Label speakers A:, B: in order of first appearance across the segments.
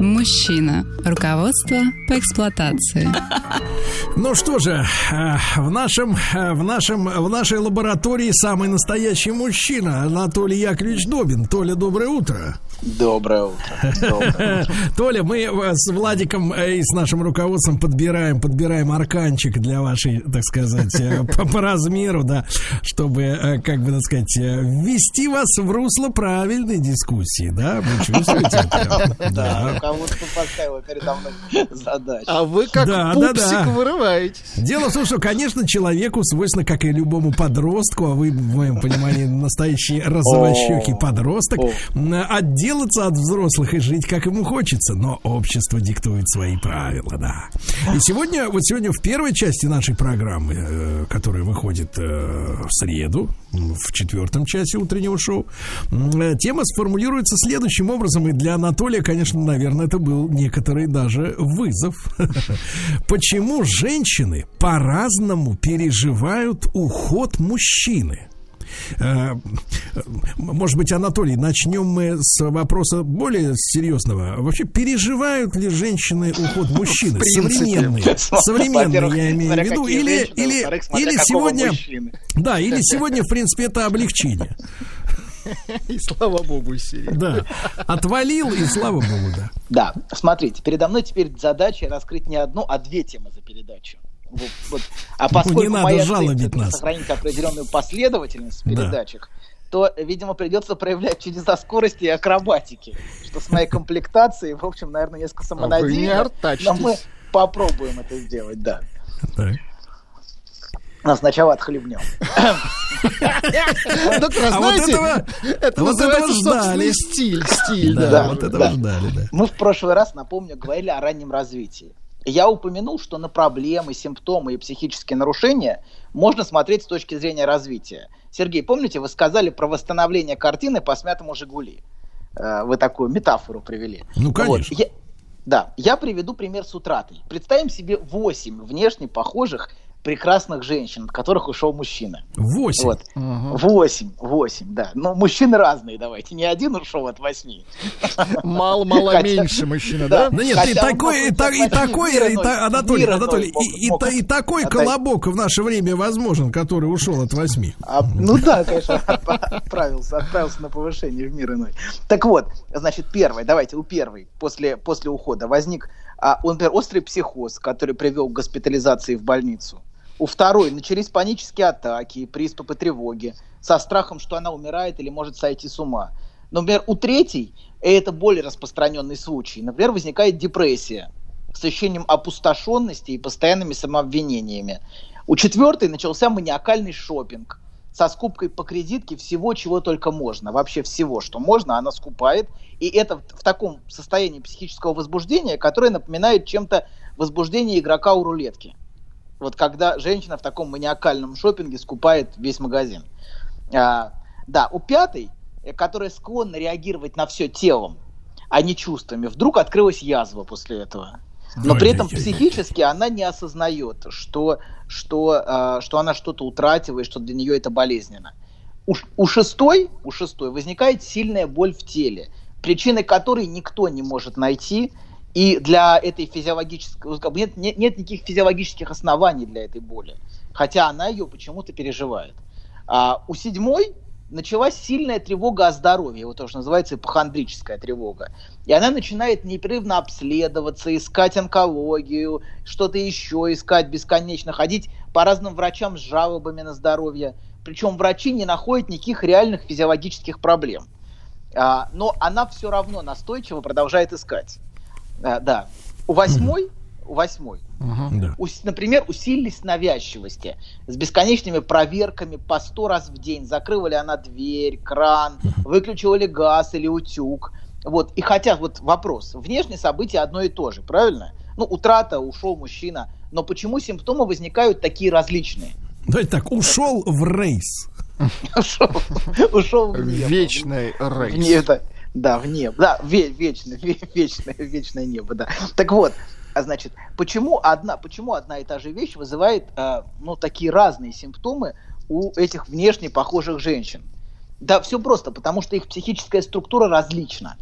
A: Мужчина. Руководство по эксплуатации.
B: Ну что же, э, в нашем, э, в нашем, в нашей лаборатории самый настоящий мужчина Анатолий Яковлевич Добин. Толя, доброе утро.
C: Доброе утро. Доброе утро.
B: Толя, мы э, с Владиком и с нашим руководством подбираем, подбираем арканчик для вашей, так сказать, по, по размеру, да, чтобы, как бы, так сказать, ввести вас в русло правильной дискуссии, да, вы чувствуете это?
C: Да, руководство поставило передо мной задачу.
D: А вы как
B: Да, да,
D: пупсик
B: да.
D: вырываетесь.
B: Дело в том, что, конечно, человеку свойственно, как и любому подростку, а вы, в моем понимании, настоящий розовощекий подросток, отделаться от взрослых и жить, как ему хочется. Но общество диктует свои правила, да. И сегодня, вот сегодня в первой части нашей программы, э, которая выходит э, в среду, в четвертом часе утреннего шоу, э, тема сформулируется следующим образом. И для Анатолия, конечно, наверное, это был некоторый даже вызов. Почему женщины по-разному переживают уход мужчины? Э, Может быть, Анатолий, начнем мы с вопроса более серьезного. Вообще, переживают ли женщины уход мужчины? Современные. Современные,
C: Во-первых,
B: я имею в виду. Или, или, или сегодня... Да, или сегодня, в принципе, это облегчение.
D: И слава богу, серии.
B: Да. Отвалил, и слава богу, да.
C: Да, смотрите, передо мной теперь задача раскрыть не одну, а две темы за передачу. Вот. А поскольку
B: не надо
C: моя цель
B: жалобить нас.
C: сохранить определенную последовательность в
B: Да.
C: передачах, то, видимо, придется проявлять чудеса скорости и акробатики, что с моей комплектацией, в общем, наверное, несколько
D: А
C: самонадеянно, но мы попробуем это сделать, да.
B: Так.
C: Но сначала отхлебнем.
D: Так,
B: А
D: знаете,
B: этого-
D: это
B: вот этого ждали.
D: собственный стиль. Стиль,
B: Да,
D: да.
B: вот этого
C: да.
B: ждали, да.
C: Мы в прошлый раз, напомню, говорили о раннем развитии. Я упомянул, что на проблемы, симптомы и психические нарушения можно смотреть с точки зрения развития. Сергей, помните, вы сказали про восстановление картины по смятому «Жигули»? Э, Вы такую метафору привели.
B: Ну,
C: Вот,
B: конечно.
C: я- да, я приведу пример с утратой. Представим себе 8 внешне похожих прекрасных женщин, от которых ушел мужчина.
B: Восемь.
C: Вот. Восемь, восемь, да. Но мужчины разные, давайте. Не один ушел от восьми.
D: Мало-мало меньше мужчина, да?
B: Да нет, и такой, и, такой, Анатолий, Анатолий, и, такой колобок в наше время возможен, который ушел от восьми.
C: А, ну да, конечно, отправился, отправился на повышение в мир иной. Так вот, значит, первый, давайте у первой, после, после ухода возник, а, он, например, острый психоз, который привел к госпитализации в больницу. У второй начались панические атаки, приступы тревоги, со страхом, что она умирает или может сойти с ума. Например, у третьей, и это более распространенный случай, например, возникает депрессия с ощущением опустошенности и постоянными самообвинениями. У четвертой начался маниакальный шопинг со скупкой по кредитке всего, чего только можно. Вообще всего, что можно, она скупает. И это в таком состоянии психического возбуждения, которое напоминает чем-то возбуждение игрока у рулетки. Вот когда женщина в таком маниакальном шопинге скупает весь магазин. А, да, у пятой, э, которая склонна реагировать на все телом, а не чувствами, вдруг открылась язва после этого. Но
B: Ой,
C: при этом психически она не осознает, что, что, а, что она что-то утратила и что для нее это болезненно. У, у шестой, у шестой возникает сильная боль в теле, причины которой никто не может найти, и для этой физиологической, нет, нет, нет никаких физиологических оснований для этой боли, хотя она ее почему-то переживает. А у седьмой началась сильная тревога о здоровье, вот то, что называется ипохондрическая тревога. И она начинает непрерывно обследоваться, искать онкологию, что-то еще искать бесконечно, ходить по разным врачам с жалобами на здоровье. Причем врачи не находят никаких реальных физиологических проблем. А, но она все равно настойчиво продолжает искать. А, да. У восьмой, у восьмой
B: Да.
C: например, усилились навязчивости с бесконечными проверками по сто раз в день. Закрыла ли она дверь, кран, выключила ли газ или утюг. Вот. И хотя вот вопрос, внешнее событие одно и то же, правильно? Ну, утрата, ушел мужчина, но почему симптомы возникают такие различные?
B: Давайте так, ушел в рейс.
C: Ушел, ушел в.
D: Вечный рейс.
C: Да, в небо. Да, ве- вечное, ве- вечное, вечное небо, да. Так вот, а значит, почему одна, почему одна и та же вещь вызывает, а, ну, такие разные симптомы у этих внешне похожих женщин? Да, все просто, потому что их психическая структура различна.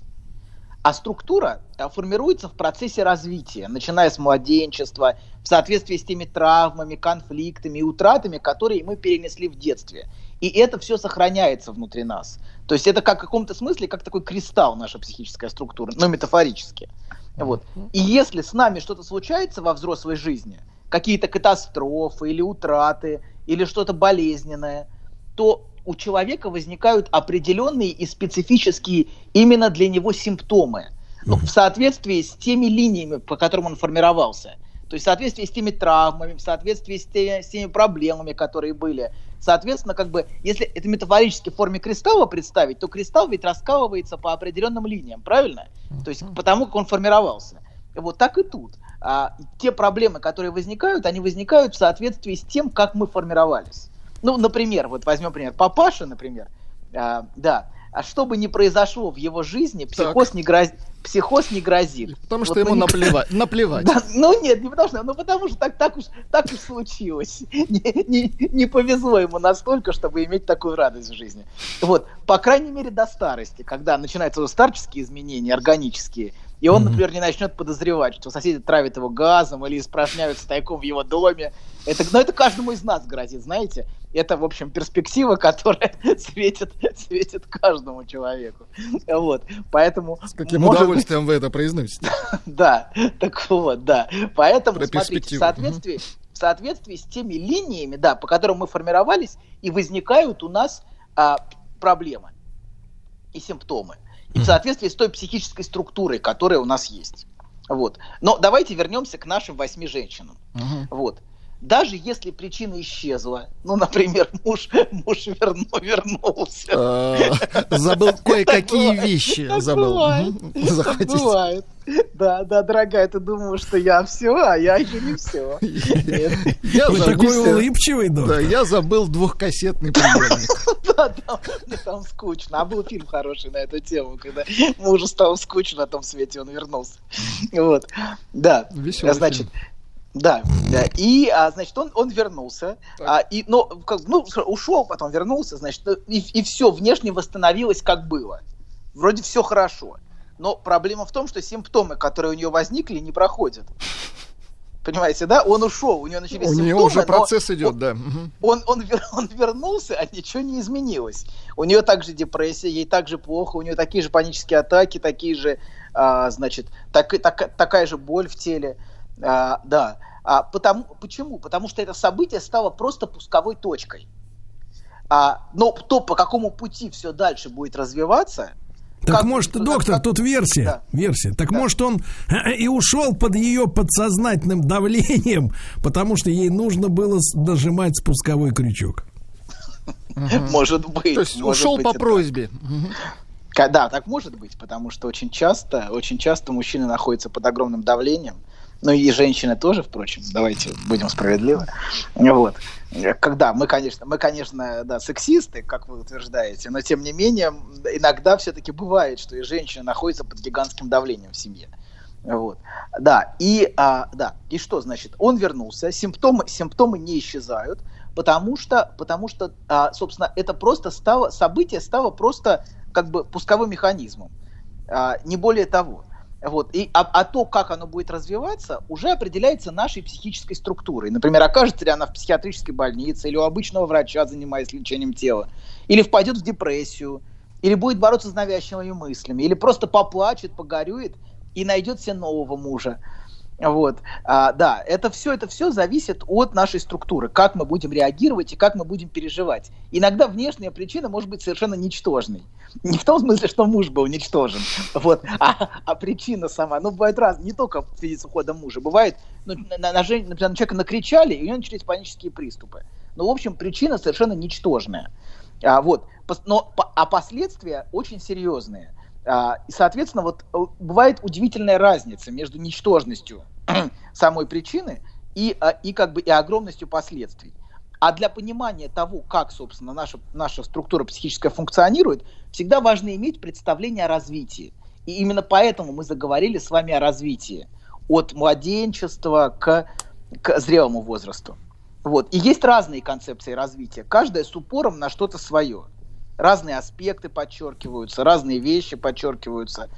C: А структура а, формируется в процессе развития, начиная с младенчества, в соответствии с теми травмами, конфликтами и утратами, которые мы перенесли в детстве. И это все сохраняется внутри нас. То есть это как в каком-то смысле, как такой кристалл наша психическая структура, но метафорически. Вот. И если с нами что-то случается во взрослой жизни, какие-то катастрофы или утраты, или что-то болезненное, то у человека возникают определенные и специфические именно для него симптомы. Ну, в соответствии с теми линиями, по которым он формировался. То есть в соответствии с теми травмами, в соответствии с, те- с теми проблемами, которые были. Соответственно, как бы, если это метафорически в форме кристалла представить, то кристалл ведь раскалывается по определенным линиям, правильно? То есть потому, как он формировался. Вот так и тут. А, те проблемы, которые возникают, они возникают в соответствии с тем, как мы формировались. Ну, например, вот возьмем пример. Папаша, например, а, да, а что бы ни произошло в его жизни, психоз, не, грозит, психоз не грозит.
D: Потому что
C: Вот
D: ему
C: не-
D: наплевать. наплевать.
C: Да, ну нет, не потому что, ну потому что так, так, уж, так уж случилось. Не, не- не повезло ему настолько, чтобы иметь такую радость в жизни. Вот, по крайней мере, до старости, когда начинаются старческие изменения, органические, и он, например, не начнет подозревать, что соседи травят его газом или испражняются тайком в его доме. Это, но это каждому из нас грозит, знаете. Это, в общем, перспектива, которая светит, светит каждому человеку. Вот, поэтому...
D: С каким
C: может
D: удовольствием вы это произносите?
C: да, так вот, да. Поэтому,
D: Про
C: смотрите, в соответствии, в соответствии с теми линиями, да, по которым мы формировались, и возникают у нас а, проблемы и симптомы. И в соответствии с той психической структурой, которая у нас есть. Вот. Но давайте вернемся к нашим восьми женщинам.
D: Мгм.
C: Вот. Даже если причина исчезла, ну, например, муж, муж верну- вернулся.
D: Э, Забыл кое-какие вещи. Забыл.
C: бывает. Да, да, дорогая, ты думала, что я все, а я еще не все.
D: Я
B: Вы такой улыбчивый,
D: Да, я забыл двухкассетный приемник.
C: Да, там, мне там скучно. А был фильм хороший на эту тему, когда мужу стало скучно на том свете, он вернулся. Вот. Да.
D: Веселый
C: Значит, да, да. И, а, значит, он, он вернулся. А, и, ну, как, ну, ушел, потом вернулся, значит, ну, и, и все внешне восстановилось, как было. Вроде все хорошо. Но проблема в том, что симптомы, которые у нее возникли, не проходят. Понимаете, да? Он ушел, у него начались
D: У
C: симптомы.
D: нее уже процесс
C: он-
D: идет, да. Мгм.
C: он, он, вер- он вернулся, а ничего не изменилось. У нее также депрессия, ей также плохо, у нее такие же панические атаки, такие же, а, значит, так, так- такая же боль в теле. А, да. А, потому, почему? Потому что это событие стало просто пусковой точкой. А, но то, по какому пути все дальше будет развиваться,
B: Так
C: как-
B: может,
C: как-
B: доктор,
C: как-
B: тут версия,
C: Да.
B: версия. Так
C: Да.
B: может он и ушел под ее подсознательным давлением, потому что ей нужно было нажимать спусковой крючок.
C: может быть.
D: То есть ушел по просьбе.
C: Да, так может быть, потому что очень часто, очень часто мужчины находятся под огромным давлением, ну и женщины тоже, впрочем, давайте будем справедливы. Вот. Когда мы, конечно, мы, конечно, да, сексисты, как вы утверждаете, но тем не менее, иногда все-таки бывает, что и женщина находится под гигантским давлением в семье. Вот. Да, и, а, да, и что значит? Он вернулся, симптомы, симптомы не исчезают, потому что, потому что а, собственно, это просто стало, событие стало просто как бы пусковым механизмом, а, не более того. Вот. И, а, а то, как оно будет развиваться, уже определяется нашей психической структурой. Например, окажется ли она в психиатрической больнице, или у обычного врача, занимаясь лечением тела, или впадет в депрессию, или будет бороться с навязчивыми мыслями, или просто поплачет, погорюет и найдет себе нового мужа. Вот, а, да, это все, это все зависит от нашей структуры, как мы будем реагировать и как мы будем переживать. Иногда внешняя причина может быть совершенно ничтожной. Не в том смысле, что муж был уничтожен, вот, а, а причина сама. Ну, бывает разные, не только в связи с уходом мужа. Бывает, ну, на, на жен- на человека накричали, и у него начались панические приступы. Ну, в общем, причина совершенно ничтожная. А, вот, но, а последствия очень серьезные. А, соответственно, вот э, бывает удивительная разница между ничтожностью самой причины и, а, и как бы и огромностью последствий. А для понимания того, как, собственно, наша, наша структура психическая функционирует, всегда важно иметь представление о развитии. И именно поэтому мы заговорили с вами о развитии. От младенчества к, к зрелому возрасту. Вот. И есть разные концепции развития, каждая с упором на что-то свое. Разные аспекты подчеркиваются, разные вещи подчеркиваются.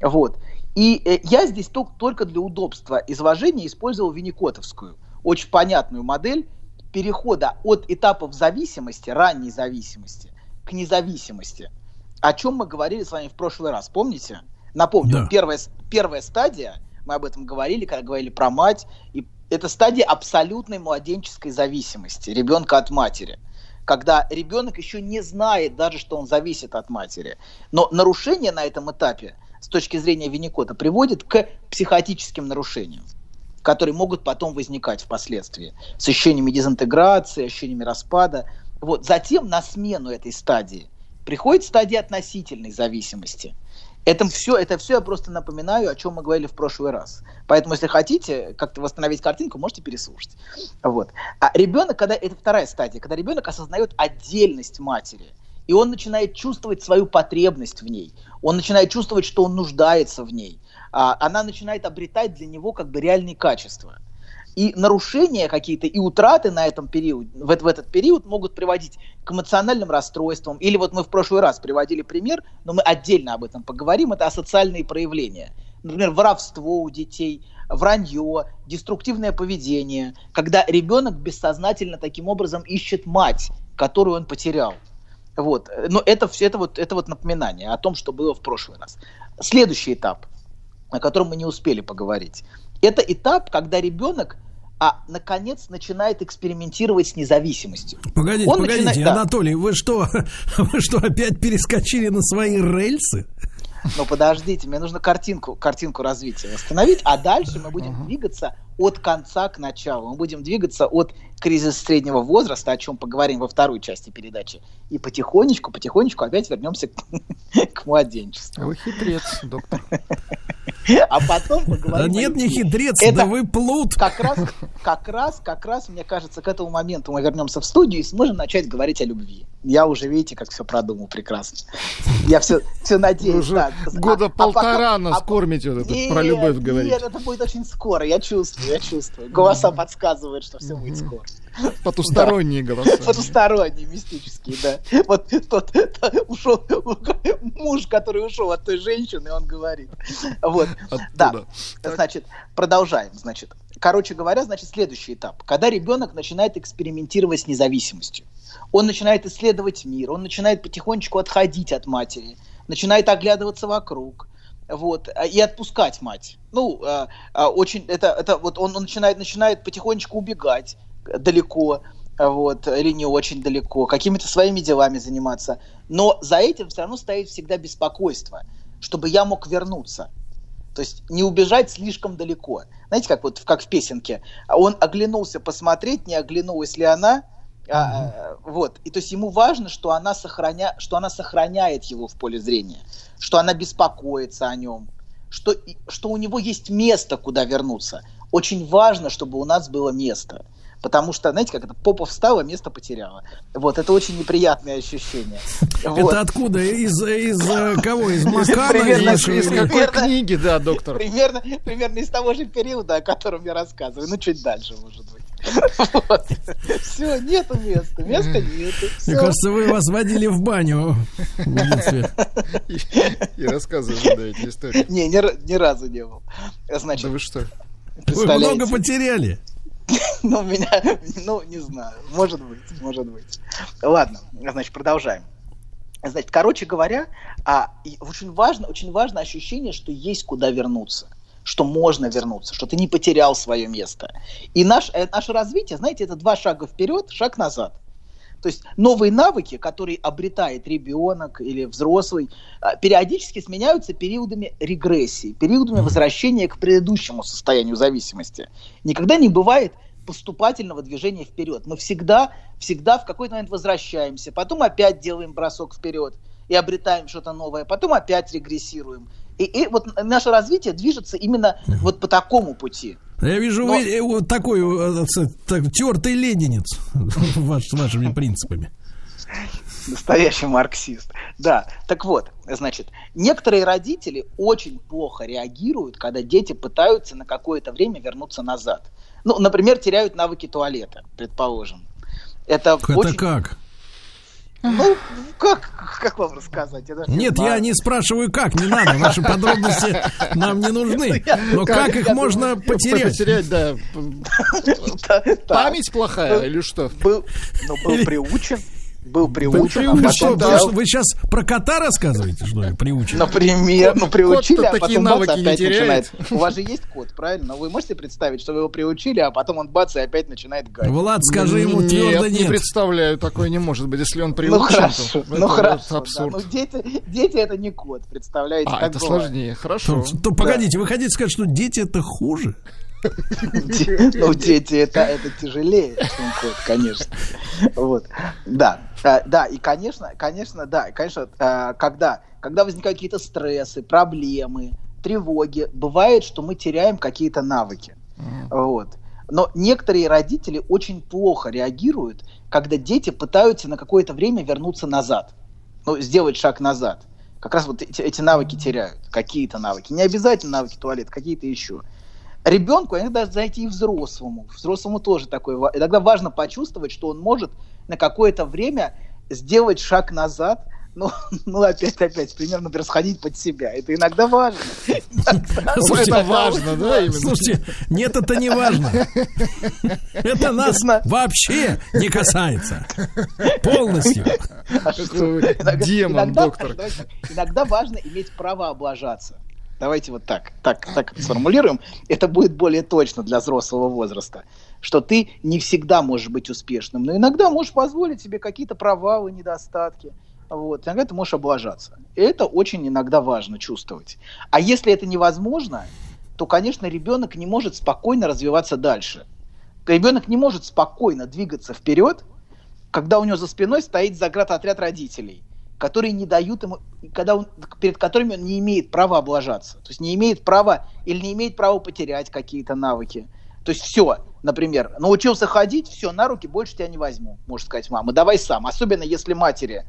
C: Вот. И э, я здесь только, только для удобства изложения использовал Винникотовскую, очень понятную модель перехода от этапов зависимости, ранней зависимости, к независимости. О чем мы говорили с вами в прошлый раз, помните? Напомню,
B: Да.
C: первая, первая стадия, мы об этом говорили, когда говорили про мать, и это стадия абсолютной младенческой зависимости ребенка от матери. Когда ребенок еще не знает даже, что он зависит от матери. Но нарушение на этом этапе, с точки зрения Винникота, приводит к психотическим нарушениям, которые могут потом возникать впоследствии. С ощущениями дезинтеграции, ощущениями распада. Вот. Затем на смену этой стадии приходит стадия относительной зависимости. Это все, это все я просто напоминаю, о чем мы говорили в прошлый раз. Поэтому, если хотите как-то восстановить картинку, можете переслушать. Вот. А ребенок, когда это вторая стадия, когда ребенок осознает отдельность матери, и он начинает чувствовать свою потребность в ней, он начинает чувствовать, что он нуждается в ней, а, она начинает обретать для него как бы реальные качества. И нарушения какие-то и утраты на этом период, в, в этот период могут приводить к эмоциональным расстройствам. Или вот мы в прошлый раз приводили пример, но мы отдельно об этом поговорим, это асоциальные проявления. Например, воровство у детей, вранье, деструктивное поведение, когда ребенок бессознательно таким образом ищет мать, которую он потерял. Вот. Но это все это вот, это вот напоминание о том, что было в прошлый раз. Следующий этап, о котором мы не успели поговорить. Это этап, когда ребенок а, наконец начинает экспериментировать с независимостью.
B: Погодите,
C: Он
B: погодите,
C: начинает- да.
B: Анатолий, вы что, вы что, опять перескочили на свои рельсы?
C: Но подождите, мне нужно картинку, картинку развития восстановить, а дальше мы будем двигаться от конца к началу. Мы будем двигаться от кризиса среднего возраста, о чем поговорим во второй части передачи. И потихонечку, потихонечку опять вернемся к, к младенчеству.
D: Вы хитрец, доктор.
C: А потом поговорим...
B: Да нет, не хитрец,
C: Это-
B: да вы плут.
C: Как раз, как раз, как раз, мне кажется, к этому моменту мы вернемся в студию и сможем начать говорить о любви. Я уже, видите, как все продумал прекрасно. Я все, все надеюсь.
D: уже
C: да.
D: года
C: А- а потом-
D: полтора
C: а
D: нас
C: по-
D: кормите вот это,
C: Нет,
D: про любовь говорить.
C: Нет, это будет очень скоро, я чувствую, я чувствую. Голоса подсказывают, что все будет скоро.
D: Потусторонние голоса.
C: Потусторонние, мистические, да. Вот тот, тот ушел, муж, который ушел от той женщины, он говорит. Вот, да. Значит, продолжаем, значит. Короче говоря, значит, следующий этап. Когда ребенок начинает экспериментировать с независимостью. Он начинает исследовать мир, он начинает потихонечку отходить от матери, начинает оглядываться вокруг, вот, а, и отпускать мать. Ну, а, а, очень, это, это вот он, он начинает, начинает потихонечку убегать далеко, вот, или не очень далеко, какими-то своими делами заниматься. Но за этим все равно стоит всегда беспокойство, чтобы я мог вернуться. То есть не убежать слишком далеко. Знаете, как вот как в песенке. Он оглянулся посмотреть, не оглянулась ли она. А, вот. И то есть ему важно, что она, сохраня... что она сохраняет его в поле зрения, что она беспокоится о нем, что, что у него есть место, куда вернуться. Очень важно, чтобы у нас было место. Потому что, знаете, как это, попа встала, место потеряла. Вот, это очень неприятное ощущение. Вот.
B: Это откуда? Из, из э, кого? Из Макана?
C: Примерно
B: Из-
C: из
D: какой книги, да, доктор?
C: Примерно, примерно из того же периода, о котором я рассказываю. Ну, чуть дальше, может быть. Все, нету места. Места нету.
B: Мне кажется, вы вас водили в баню в.
D: И, рассказывали, да, эти истории.
C: Не, ни, ра- ни разу не был.
D: Да
C: Значит,
D: вы что?
B: Вы много потеряли.
C: Ну, меня, ну, не знаю. Может быть, может быть. Ладно, значит, продолжаем. Значит, короче говоря, а, очень важно, очень важно ощущение, что есть куда вернуться что можно вернуться, что ты не потерял свое место. И наш, э, наше развитие, знаете, это два шага вперед, шаг назад. То есть новые навыки, которые обретает ребенок или взрослый, а, периодически сменяются периодами регрессии, периодами возвращения к предыдущему состоянию зависимости. Никогда не бывает поступательного движения вперед. Мы всегда, всегда в какой-то момент возвращаемся, потом опять делаем бросок вперед и обретаем что-то новое, потом опять регрессируем. И, и вот наше развитие движется именно вот по такому пути.
B: Я вижу,
C: Но-
B: вы э, вот такой э, ц- так, тертый ленинец ваш- с вашими принципами.
C: Настоящий марксист. Да, так вот, значит, некоторые родители очень плохо реагируют, когда дети пытаются на какое-то время вернуться назад. Ну, например, теряют навыки туалета, предположим. Это,
B: Это
C: очень...
B: как?
C: Ну, как, как вам рассказать? Я даже не
B: Нет,
C: знаю.
B: я не спрашиваю как, не надо, ваши подробности нам не нужны. Но как их можно потерять?
D: Потерять, да. Память плохая или что?
C: Был, ну, был приучен, был приучен, а
B: Вы
D: приучен,
B: что,
C: потом
B: вы
C: взял-
B: что, вы сейчас про кота рассказываете, что ли, приучили?
C: Например, ну приучили, а потом бац,
D: не
C: опять начинает. У вас же есть кот, правильно? Но вы можете представить, что вы его приучили, а потом он бац и опять начинает гать.
B: Влад, скажи ему твердо
D: не
B: нет.
D: представляю, такое не может быть. Если он приучен,
C: Ну хорошо,
D: то
C: ну хорошо.
D: абсурд.
C: Ну дети, дети это не кот, представляете?
D: А, это сложнее. Хорошо.
B: Погодите, вы хотите сказать, что дети это хуже?
C: Ну, дети это, это тяжелее, чем кот, конечно. Вот. Да. А, Да, и, конечно, конечно, да, конечно, а, когда, когда возникают какие-то стрессы, проблемы, тревоги, бывает, что мы теряем какие-то навыки. Вот. Но некоторые родители очень плохо реагируют, когда дети пытаются на какое-то время вернуться назад. Ну, сделать шаг назад. Как раз вот эти, эти навыки теряют. Какие-то навыки. Не обязательно навыки туалета, какие-то еще. Ребенку, иногда, знаете, и взрослому. Взрослому тоже такое. Иногда важно почувствовать, что он может на какое-то время сделать шаг назад, ну, ну опять, опять, примерно например, сходить под себя. Это иногда важно. Иногда-
B: Слушайте,
D: это важно, да, именно?
B: Слушайте, нет, это не важно. Это нас вообще не касается. Полностью.
C: А
D: демон, доктор.
C: Иногда важно иметь право облажаться. Давайте вот так, так, так сформулируем. Это будет более точно для взрослого возраста. Что ты не всегда можешь быть успешным, но иногда можешь позволить себе какие-то провалы, недостатки. Вот. Иногда ты можешь облажаться. И это очень иногда важно чувствовать. А если это невозможно, то, конечно, ребенок не может спокойно развиваться дальше. Ребенок не может спокойно двигаться вперед, когда у него за спиной стоит заградотряд родителей, которые не дают ему, когда он, перед которыми он не имеет права облажаться. То есть не имеет права или не имеет права потерять какие-то навыки. То есть все, например, научился ходить, все, на руки больше тебя не возьму, может сказать мама, давай сам. Особенно если матери,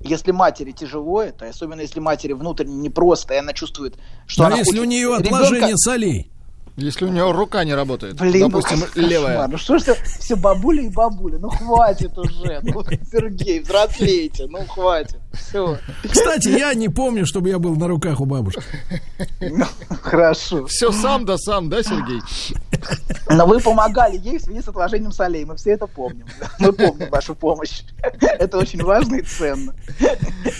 C: если матери тяжело это, особенно если матери внутренне непросто, и она чувствует, что
B: А
C: она
B: если
C: хочет
B: у нее
C: ребенка-
B: отложение солей?
D: Если у него рука не работает,
C: Блин,
D: допустим,
C: ну, кошмар.
D: левая.
C: Ну что ж все, бабули и бабули, ну хватит уже, ну, Сергей, взрослейте, ну хватит, все,
B: Кстати, я не помню, чтобы я был на руках у бабушки.
C: ну, хорошо.
D: Все сам да сам, да, Сергей?
C: Но вы помогали ей в связи с отложением солей, мы все это помним, мы помним вашу помощь, это очень важно и ценно.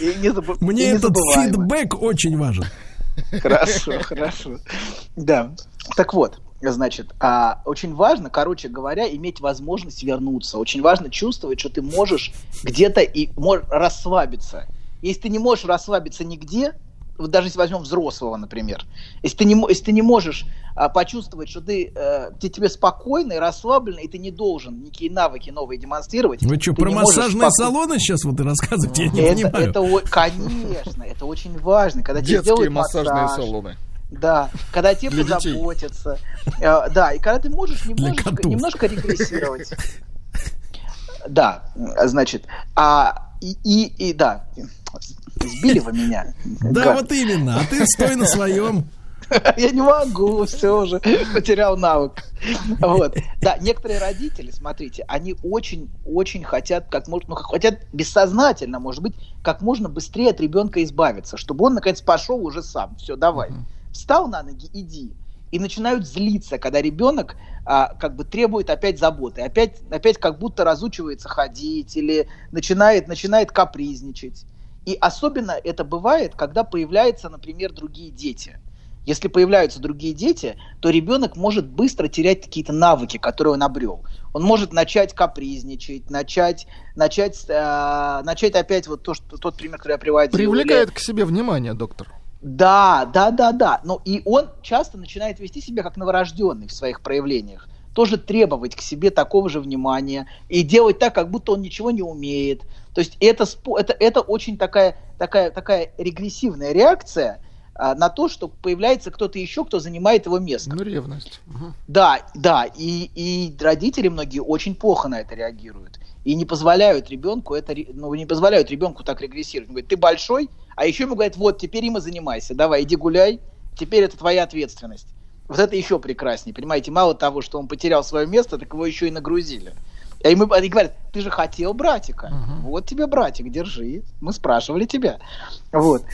C: И не и
B: Мне
C: не
B: этот фидбэк очень важен.
C: Хорошо, хорошо. Да. Так вот, значит, а, очень важно, короче говоря, иметь возможность вернуться. Очень важно чувствовать, что ты можешь где-то и можешь расслабиться. Если ты не можешь расслабиться нигде, вот даже если возьмем взрослого, например, если ты не, если ты не можешь а, почувствовать, что ты, э, ты тебе спокойно и расслабленно, и ты не должен никакие навыки новые демонстрировать.
B: Вы что, про массажные
C: споко-
B: салоны сейчас вот и рассказываете? Я не
C: это,
B: понимаю.
C: это о- конечно, это очень важно, когда тебе
D: Детские
C: делают
D: массажные
C: массаж,
D: салоны.
C: да, когда тебе
D: Для
C: позаботятся. Э, Да, и когда ты можешь немножечко,
B: котов.
C: немножко регрессировать. Да, значит, а и, и, и да, сбили вы меня.
B: Да, вот именно. А ты стой на своем.
C: Я не могу, все уже, потерял навык. Вот. Да, некоторые родители, смотрите, они очень-очень хотят, как можно, ну, хотят бессознательно, может быть, как можно быстрее от ребенка избавиться, чтобы он, наконец, пошел уже сам. Все, давай. Встал на ноги, иди. И начинают злиться, когда ребенок а, как бы требует опять заботы, опять, опять как будто разучивается ходить или начинает, начинает капризничать. И особенно это бывает, когда появляются, например, другие дети. Если появляются другие дети, то ребенок может быстро терять какие-то навыки, которые он обрел. Он может начать капризничать, начать, начать, э, начать опять вот то, что, тот пример, который я приводил.
D: Привлекает
C: или-
D: к себе внимание, доктор.
C: Да, да, да, да. Но и он часто начинает вести себя как новорожденный в своих проявлениях. Тоже требовать к себе такого же внимания и делать так, как будто он ничего не умеет. То есть это, это, это очень такая, такая, такая регрессивная реакция, а, на то, что появляется кто-то еще, кто занимает его место.
D: Ну, ревность. Мгм.
C: Да, да, и, и родители многие очень плохо на это реагируют. И не позволяют ребенку это, ну, не позволяют ребенку так регрессировать. Он говорит, ты большой, а еще ему говорят, вот, теперь им и занимайся, давай, иди гуляй, теперь это твоя ответственность. Вот это еще прекраснее, понимаете, мало того, что он потерял свое место, так его еще и нагрузили. А ему они говорят, ты же хотел братика, вот тебе братик, держи, мы спрашивали тебя. Вот.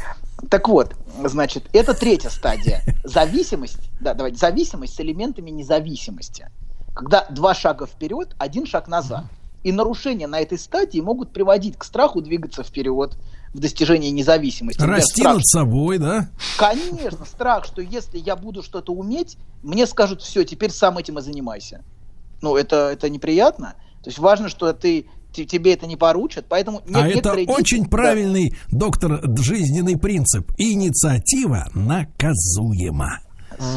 C: Так вот, значит, это третья стадия. Зависимость, да, давайте, зависимость с элементами независимости. Когда два шага вперед, один шаг назад. И нарушения на этой стадии могут приводить к страху двигаться вперед в достижении независимости.
B: Расти
C: страх,
B: над собой, да?
C: Конечно, страх, что если я буду что-то уметь, мне скажут, все, теперь сам этим и занимайся. Ну, это, это неприятно. То есть важно, что ты, те- тебе это не поручат, поэтому не-
B: а это
C: дети-
B: очень
C: Да.
B: правильный, доктор, жизненный принцип. Инициатива наказуема.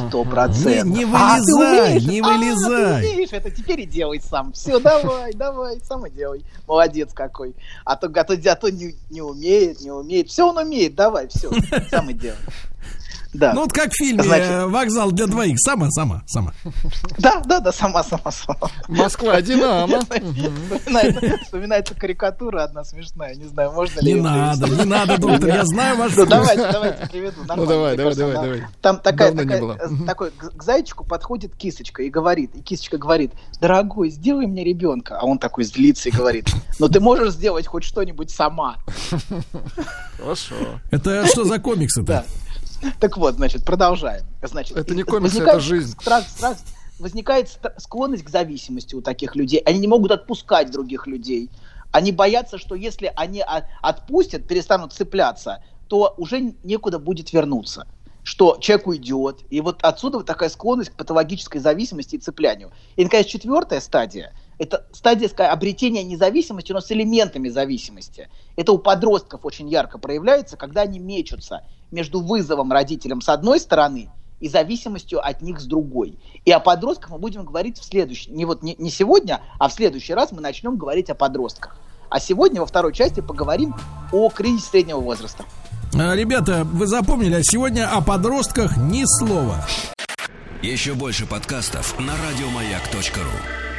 C: Сто процентов.
B: Не- не
C: А,
B: вылезай,
C: умеешь?
B: не
C: А,
B: вылезай.
C: ты умеешь это, теперь и делай сам. Все, давай, давай, сам и делай. Молодец какой. А то, а то, а то не, не умеет, не умеет. Все он умеет, давай, все, сам и делай. Да.
B: Ну вот как в фильме
C: Значит-
B: э, «Вокзал для двоих». Сама, сама, сама.
C: да, да, да, сама, сама, сама.
D: Москва, Динамо.
C: Вспоминается, вспоминается карикатура одна смешная, не знаю, можно ли
B: Не надо, не надо, доктор, я знаю ваш
C: Ну давайте, давайте приведу.
D: Ну давай, давай, давай, давай.
C: Там такая, э, такой к, к зайчику подходит кисочка и говорит, и кисочка говорит, дорогой, сделай мне ребенка. А он такой злится и говорит, ну ты можешь сделать хоть что-нибудь сама.
D: Хорошо.
B: Это что за комиксы-то?
C: Так вот, значит, продолжаем. Значит,
D: Это не комикс, это жизнь.
C: Страх, страх, возникает ст- склонность к зависимости у таких людей. Они не могут отпускать других людей. Они боятся, что если они отпустят, перестанут цепляться, то уже некуда будет вернуться. Что человек уйдет. И вот отсюда вот такая склонность к патологической зависимости и цеплянию. И, наконец, четвертая стадия – это стадия ска- обретения независимости, но с элементами зависимости. Это у подростков очень ярко проявляется, когда они мечутся между вызовом родителям с одной стороны и зависимостью от них с другой. И о подростках мы будем говорить в следующем, не вот не, не сегодня, а в следующий раз мы начнем говорить о подростках. А сегодня во второй части поговорим о кризисе среднего возраста.
B: А, Ребята, вы запомнили, а сегодня о подростках ни слова.
E: Еще больше подкастов на радиомаяк.ру.